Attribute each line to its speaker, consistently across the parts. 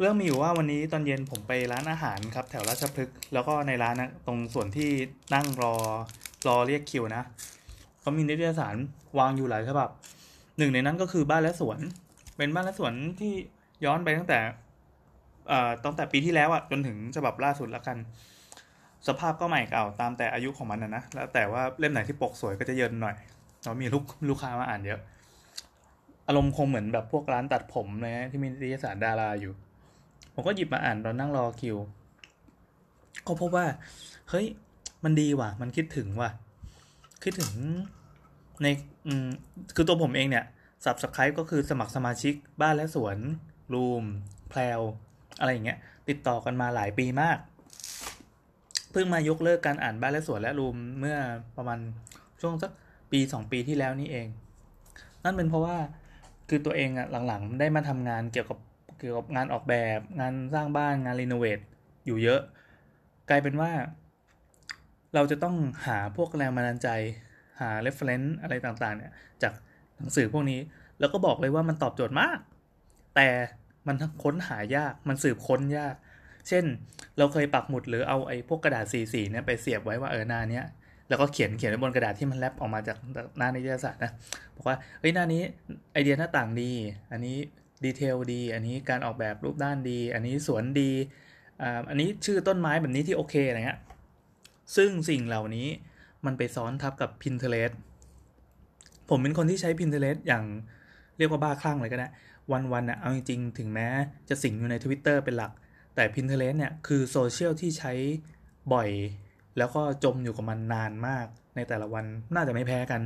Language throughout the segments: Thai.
Speaker 1: เรื่องมีอยู่ว่าวันนี้ตอนเย็นผมไปร้านอาหารครับแถวราชพฤกษ์แล้วก็ในร้านนะตรงส่วนที่นั่งรอรอเรียกคิวนะเขามีนิตยสารวางอยู่หลายฉบับหนึ่งในนั้นก็คือบ้านและสวน เป็นบ้านและสวนที่ย้อนไปตั้งแต่เอ่อตั้งแต่ปีที่แล้วอะจนถึงฉบับล่าสุดแล้วกัน สภาพก็ใหม่เก่าตามแต่อายุของมันนะนะแล้วแต่ว่าเล่มไหนที่ปกสวยก็จะเยินหน่อยเรามีลูกลูกค้ามาอ่านเยอะ อารมณ์คงเหมือนแบบพวกร้านตัดผมนะที่มีนิตยสารดาราอยู่ ผมก็หยิบมาอ่านตอนนั่งรอคิว ก็พบว่า เฮ้ย มันดีว่ะ มันคิดถึงว่ะ คิดถึงในอืมคือตัวผมเองเนี่ย subscribe ก็คือสมัครสมาชิกบ้านและสวนรูมแพลวอะไรอย่างเงี้ย ติดต่อกันมาหลายปีมาก เพิ่งมายกเลิกการอ่านบ้านและสวนและรูมเมื่อประมาณช่วงสักปีสองปีที่แล้วนี่เอง นั่นเป็นเพราะว่าคือตัวเองอะหลังๆ ได้มาทำงานเกี่ยวกับ เกี่ยวกับงานออกแบบงานสร้างบ้านงานรีโนเวทอยู่เยอะ กลายเป็นว่า เราจะต้องหาพวกแรงบันดาลใจ หา reference อะไรต่างๆ เนี่ย จากหนังสือพวกนี้ แล้วก็บอกเลยว่ามันตอบโจทย์มาก แต่มันค้นหายากมันสืบค้นยาก เช่น เราเคยปักหมุดหรือเอาไอ้พวกกระดาษสีๆเนี่ยไปเสียบไว้ว่าเออหน้าเนี้ยแล้วก็เขียนเขียนไว้บนกระดาษที่มันแรปออกมาจากหน้านิตยสารนะบอกว่าเฮ้ยหน้านี้ไอเดียหน้าต่างดี อันนี้ ดีเทลดี อันนี้การออกแบบรูปด้านดี อันนี้สวนดีอันนี้ชื่อต้นไม้แบบนี้ที่โอเคอะไรเงี้ยซึ่งสิ่งเหล่านี้มันไปซ้อนทับกับ Pinterest ผมเป็นคนที่ใช้ Pinterest อย่างเรียกว่าบ้าคลั่งเลยก็ได้ วันๆน่ะเอาจริงๆ ถึงแม้จะสิงอยู่ใน Twitter เป็นหลัก แต่ Pinterest เนี่ย คือโซเชียลที่ใช้บ่อย แล้วก็จมอยู่กับมันนานมากในแต่ละวันน่าจะไม่แพ้กัน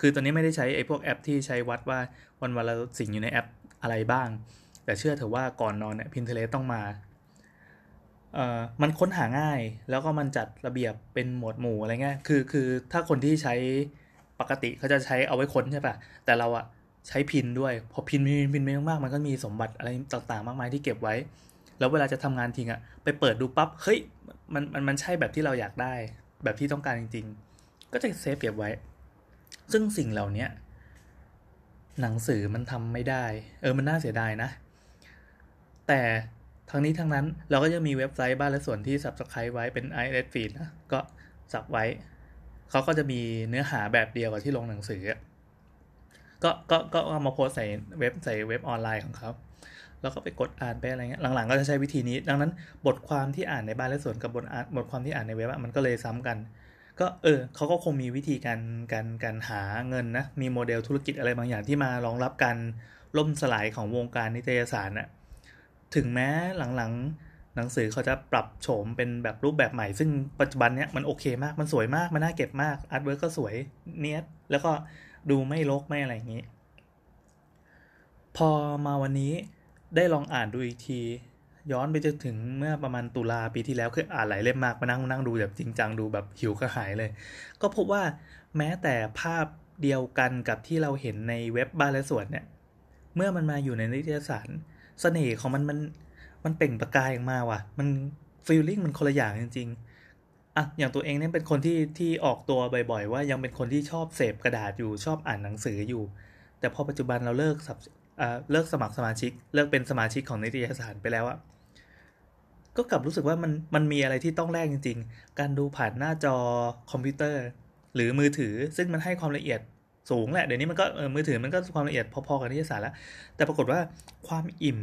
Speaker 1: คือตอนนี้ไม่ได้ใช้ไอ้พวกแอปที่ใช้วัดว่าวันวันเราสิงอยู่ในแอป อะไรบ้าง แต่เชื่อเถอะว่าก่อนนอนเนี่ย Pinterest ต้องมาเอ่อมันค้นหาง่ายแล้วก็มันจัดระเบียบเป็นหมวดหมู่อะไรเงี้ยคือคือถ้าคนที่ใช้ปกติเขาจะใช้เอาไว้ค้นใช่ปะแต่เราอะใช้พินด้วย พอพินพินพินไปมากๆมันก็มีสมบัติอะไรต่างๆ มากมายที่เก็บไว้ แล้วเวลาจะทำงานทิ้งอะไปเปิดดูปั๊บเฮ้ยมันมันมันใช่แบบที่เราอยากได้ แบบที่ต้องการจริง ๆ ก็จะเซฟเก็บไว้ ซึ่งสิ่งเหล่านี้ หนังสือมันทำไม่ได้ เออมันน่าเสียดายนะ แต่ทั้งนี้ทั้งนั้นเราก็ยังมีเว็บไซต์บ้านและส่วนที่ subscribe ไว้เป็น i s feed นะ ก็สับไว้ เขาก็จะมีเนื้อหาแบบเดียวกับที่ลงหนังสือ ก็ก็ก็เอามาโพสใส่เว็บใส่เว็บออนไลน์ของเขาแล้วก็ไปกดอ่านไปอะไรเงี้ยหลังๆ ก็จะใช้วิธีนี้ ดังนั้นบทความที่อ่านในบ้านและสวนกับบทบทความที่อ่านในเว็บมันก็เลยซ้ำกัน ก็เออเขาก็คงมีวิธีการการการหาเงินนะ มีโมเดลธุรกิจอะไรบางอย่างที่มารองรับการล่มสลายของวงการนิตยสารน่ะถึงแม้หลังๆหนังสือเขาจะปรับโฉมเป็นแบบรูปแบบใหม่ ซึ่งปัจจุบันเนี้ยมันโอเคมากมันสวยมากมันน่าเก็บมาก artwork ก็สวยเนี่ยแล้วก็ดูไม่รกไม่อะไรอย่างนี้ พอมาวันนี้ได้ลองอ่านดูอีกที ย้อนไปจนถึงเมื่อประมาณตุลาปีที่แล้วคืออ่านหลายเล่มมากมานั่งนั่งดูแบบจริงจังดูแบบหิวกระหายเลย ก็พบว่าแม้แต่ภาพเดียวกันกับที่เราเห็นในเว็บบ้านและสวนเนี่ย เมื่อมันมาอยู่ในนิตยสารเสน่ห์ของมันมันมันเปล่งประกายออกมาว่ะ มันฟีลลิ่งมันคนละอย่างจริงๆอะอย่างตัวเองเนี่ยเป็นคนที่ที่ออกตัวบ่อยๆ ว่ายังเป็นคนที่ชอบเสพกระดาษอยู่ชอบอ่านหนังสืออยู่ แต่พอปัจจุบันเราเลิกสับเลิกสมัครสมาชิก เลิกเป็นสมาชิกของนิตยสารไปแล้วอะ ก็กลับรู้สึกว่ามันมันมีอะไรที่ต้องแลกจริง ๆ การดูผ่านหน้าจอคอมพิวเตอร์ หรือมือถือซึ่งมันให้ความละเอียดสูงแหละ เดี๋ยวนี้มันก็มือถือมันก็ความละเอียดพอๆกับนิตยสารแล้ว แต่ปรากฏว่าความอิ่ม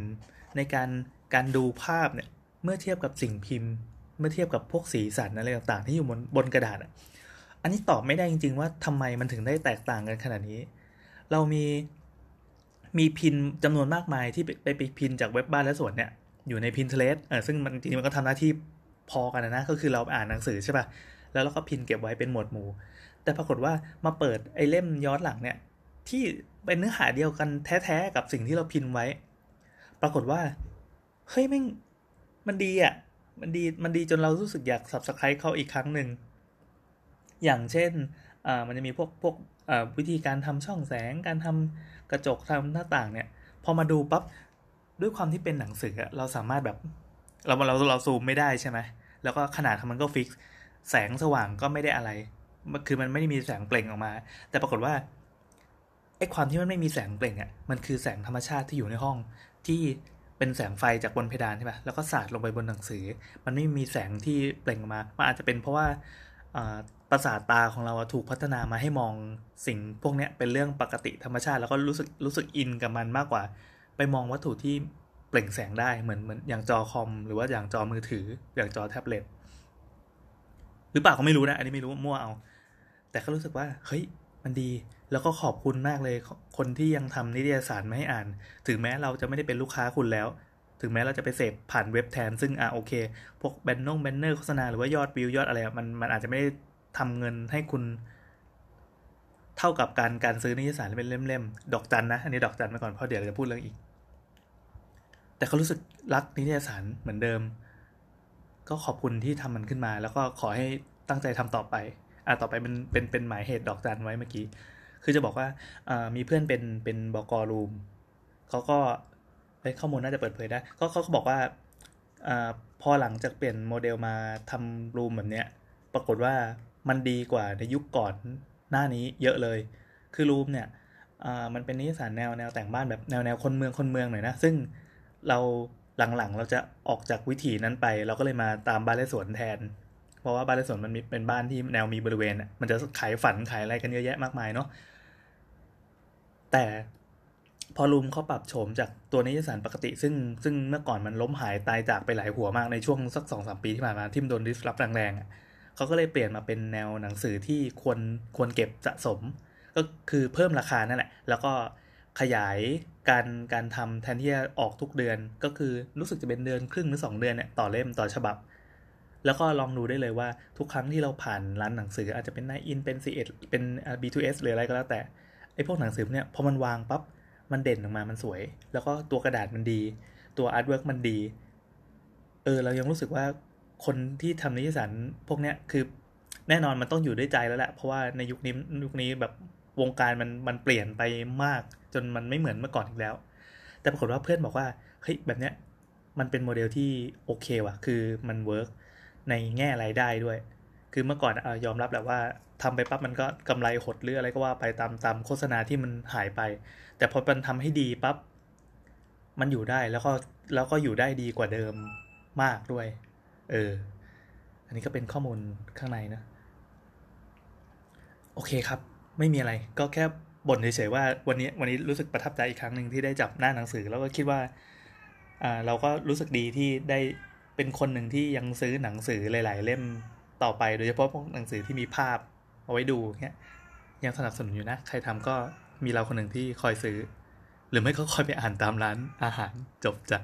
Speaker 1: ในการการดูภาพเนี่ยเมื่อเทียบกับสิ่งพิมพ์ เมื่อเทียบกับพวกสีสันอะไรต่างๆ ที่อยู่บนบนกระดาษอะันนี้ตอบไม่ได้จริง ๆ ว่าทำไมมันถึงได้แตกต่างกันขนาดนี้ เรามีมีพินจำนวนมากมายที่ไปไปพินจากเว็บบ้านและสวนเนี่ย อยู่ใน Pinterest เออซึ่งมันจริงๆมันก็ทำหน้าที่พอกันนะ ก็คือเราอ่านหนังสือใช่ป่ะ แล้วเราก็พินเก็บไว้เป็นหมวดหมู่ แต่ปรากฏว่ามาเปิดไอ้เล่มย้อนหลังเนี่ย ที่เป็นเนื้อหาเดียวกันแท้ๆกับสิ่งที่เราพินไว้ ปรากฏว่า เฮ้ยแม่งมันดีอะ มันดี มันดีจนเรารู้สึกอยาก subscribe เขาอีกครั้งหนึ่ง อย่างเช่นอ่ามันจะมีพวกพวกอ่าวิธีการทำช่องแสง การทำกระจกทำหน้าต่างเนี่ย พอมาดูปั๊บ ด้วยความที่เป็นหนังสือเราสามารถแบบ เราเราเราซูมไม่ได้ใช่ไหมแล้วก็ขนาดมันก็ฟิกแสงสว่างก็ไม่ได้อะไร คือมันไม่ได้มีแสงเปล่งออกมา แต่ปรากฏว่าไอ้ความที่มันไม่มีแสงเปล่งอะ มันคือแสงธรรมชาติที่อยู่ในห้องที่เป็นแสงไฟจากบนเพดานใช่ปะแล้วก็สาดลงไปบนหนังสือ มันไม่มีแสงที่เปล่งออกมา มันอาจจะเป็นเพราะว่าประสาทตาของเราถูกพัฒนามาให้มองสิ่งพวกนี้เป็นเรื่องปกติธรรมชาติ แล้วก็รู้สึกรู้สึกอินกับมันมากกว่า ไปมองวัตถุที่เปล่งแสงได้เหมือนเหมือนอย่างจอคอม หรือว่าอย่างจอมือถือ อย่างจอแท็บเล็ตหรือเปล่าก็ไม่รู้นะ อันนี้ไม่รู้มั่วเอา แต่ก็รู้สึกว่าเฮ้ยมันดีแล้วก็ขอบคุณมากเลยคนที่ยังทำนิตยสารมาให้อ่าน ถึงแม้เราจะไม่ได้เป็นลูกค้าคุณแล้ว ถึงแม้เราจะไปเสพผ่านเว็บแทน ซึ่งอะโอเค พวกแบนนงแบนเนอร์โฆษณาหรือว่ายอดวิวยอดอะไรมันมันอาจจะไม่ได้ทำเงินให้คุณ เท่ากับการการซื้อนิตยสารเป็นเล่มๆ ดอกจันนะ อันนี้ดอกจันไปก่อนเพราะเดี๋ยวเราจะพูดเรื่องอีก แต่เขารู้สึกรักนิตยสารเหมือนเดิม ก็ขอบคุณที่ทำมันขึ้นมา แล้วก็ขอให้ตั้งใจทำต่อไปอ่าต่อไปเป็นเป็นเป็นหมายเหตุดอกจันไว้เมื่อกี้ คือจะบอกว่าอ่ามีเพื่อนเป็นเป็นบกรูมเขาก็ข้อมูลน่าจะเปิดเผยได้ก็เขาบอกว่าอพอหลังจากเปลี่ยนโมเดลมาทำรูมแบบเนี้ย ปรากฏว่ามันดีกว่าในยุคก่อนหน้านี้เยอะเลย คือรูมเนี่ยมันเป็นนิสานแนวแนวแต่งบ้านแบบแนวแนวคนเมืองคนเมืองหน่อยนะ ซึ่ง เราหลังๆ เราจะออกจากวิถีนั้นไป เราก็เลยมาตามบ้านและสวนแทน เพราะว่าบ้านและสวนมันมีเป็นบ้านที่แนวมีบริเวณมันจะขายฝันขายอะไรกันเยอะแยะมากมายเนาะแต่พอรูมเขาปรับโฉมจากตัวนิยสารปกติ ซึ่งซึ่งเมื่อก่อนมันล้มหายตายจากไปหลายหัวมากในช่วงสักสองสามปีที่ผ่านมาที่มโดนดิสรับแรงๆเขาก็เลยเปลี่ยนมาเป็นแนวหนังสือที่ควรควรเก็บสะสม ก็คือเพิ่มราคานั่นแหละ แล้วก็ ขยายการการทำแทนที่จะออกทุกเดือน ก็คือรู้สึกจะเป็นเดือนครึ่งหรือ 2 เดือนเนี่ยต่อเล่มต่อฉบับ แล้วก็ลองดูได้เลยว่าทุกครั้งที่เราผ่านร้านหนังสืออาจจะเป็นนายอินทร์เป็นซีเอ็ดเป็น B2S หรืออะไรก็แล้วแต่ไอ้พวกหนังสือเนี่ยพอมันวางปั๊บมันเด่นออกมามันสวย แล้วก็ตัวกระดาษมันดี ตัว artwork มันดีเออเรายังรู้สึกว่าคนที่ทำนิตยสารพวกเนี้ยคือแน่นอนมันต้องอยู่ด้วยใจแล้วแหละเพราะว่าในยุคนี้ยุคนี้แบบ วงการมันมันเปลี่ยนไปมาก จนมันไม่เหมือนเมื่อก่อนอีกแล้ว แต่ปรากฏว่าเพื่อนบอกว่าเฮ้ยแบบเนี้ยมันเป็นโมเดลที่โอเคว่ะ คือมัน work ในแง่รายได้ด้วย คือเมื่อก่อนอยอมรับแหละว่าทำไปปั๊บมันก็กำไรหดหรืออะไรก็ว่าไปตามตามโฆษณาที่มันหายไป แต่พอมันทำให้ดีปั๊บมันอยู่ได้แล้วก็แล้วก็อยู่ได้ดีกว่าเดิมมากด้วย เออ อันนี้ก็เป็นข้อมูลข้างในนะ โอเคครับ ไม่มีอะไร ก็แค่บ่นเฉยๆว่าวันนี้วันนี้รู้สึกประทับใจอีกครั้งหนึ่งที่ได้จับหน้าหนังสือ แล้วก็คิดว่าอ่าเราก็รู้สึกดีที่ได้เป็นคนหนึ่งที่ยังซื้อหนังสือหลาย ๆ เล่มต่อไปโดยเฉพาะพวกหนังสือที่มีภาพเอาไว้ดูเนี้ยยังสนับสนุนอยู่นะ ใครทำก็มีเราคนหนึ่งที่คอยซื้อ หรือไม่ก็คอยไปอ่านตามร้านอาหารจบจ้ะ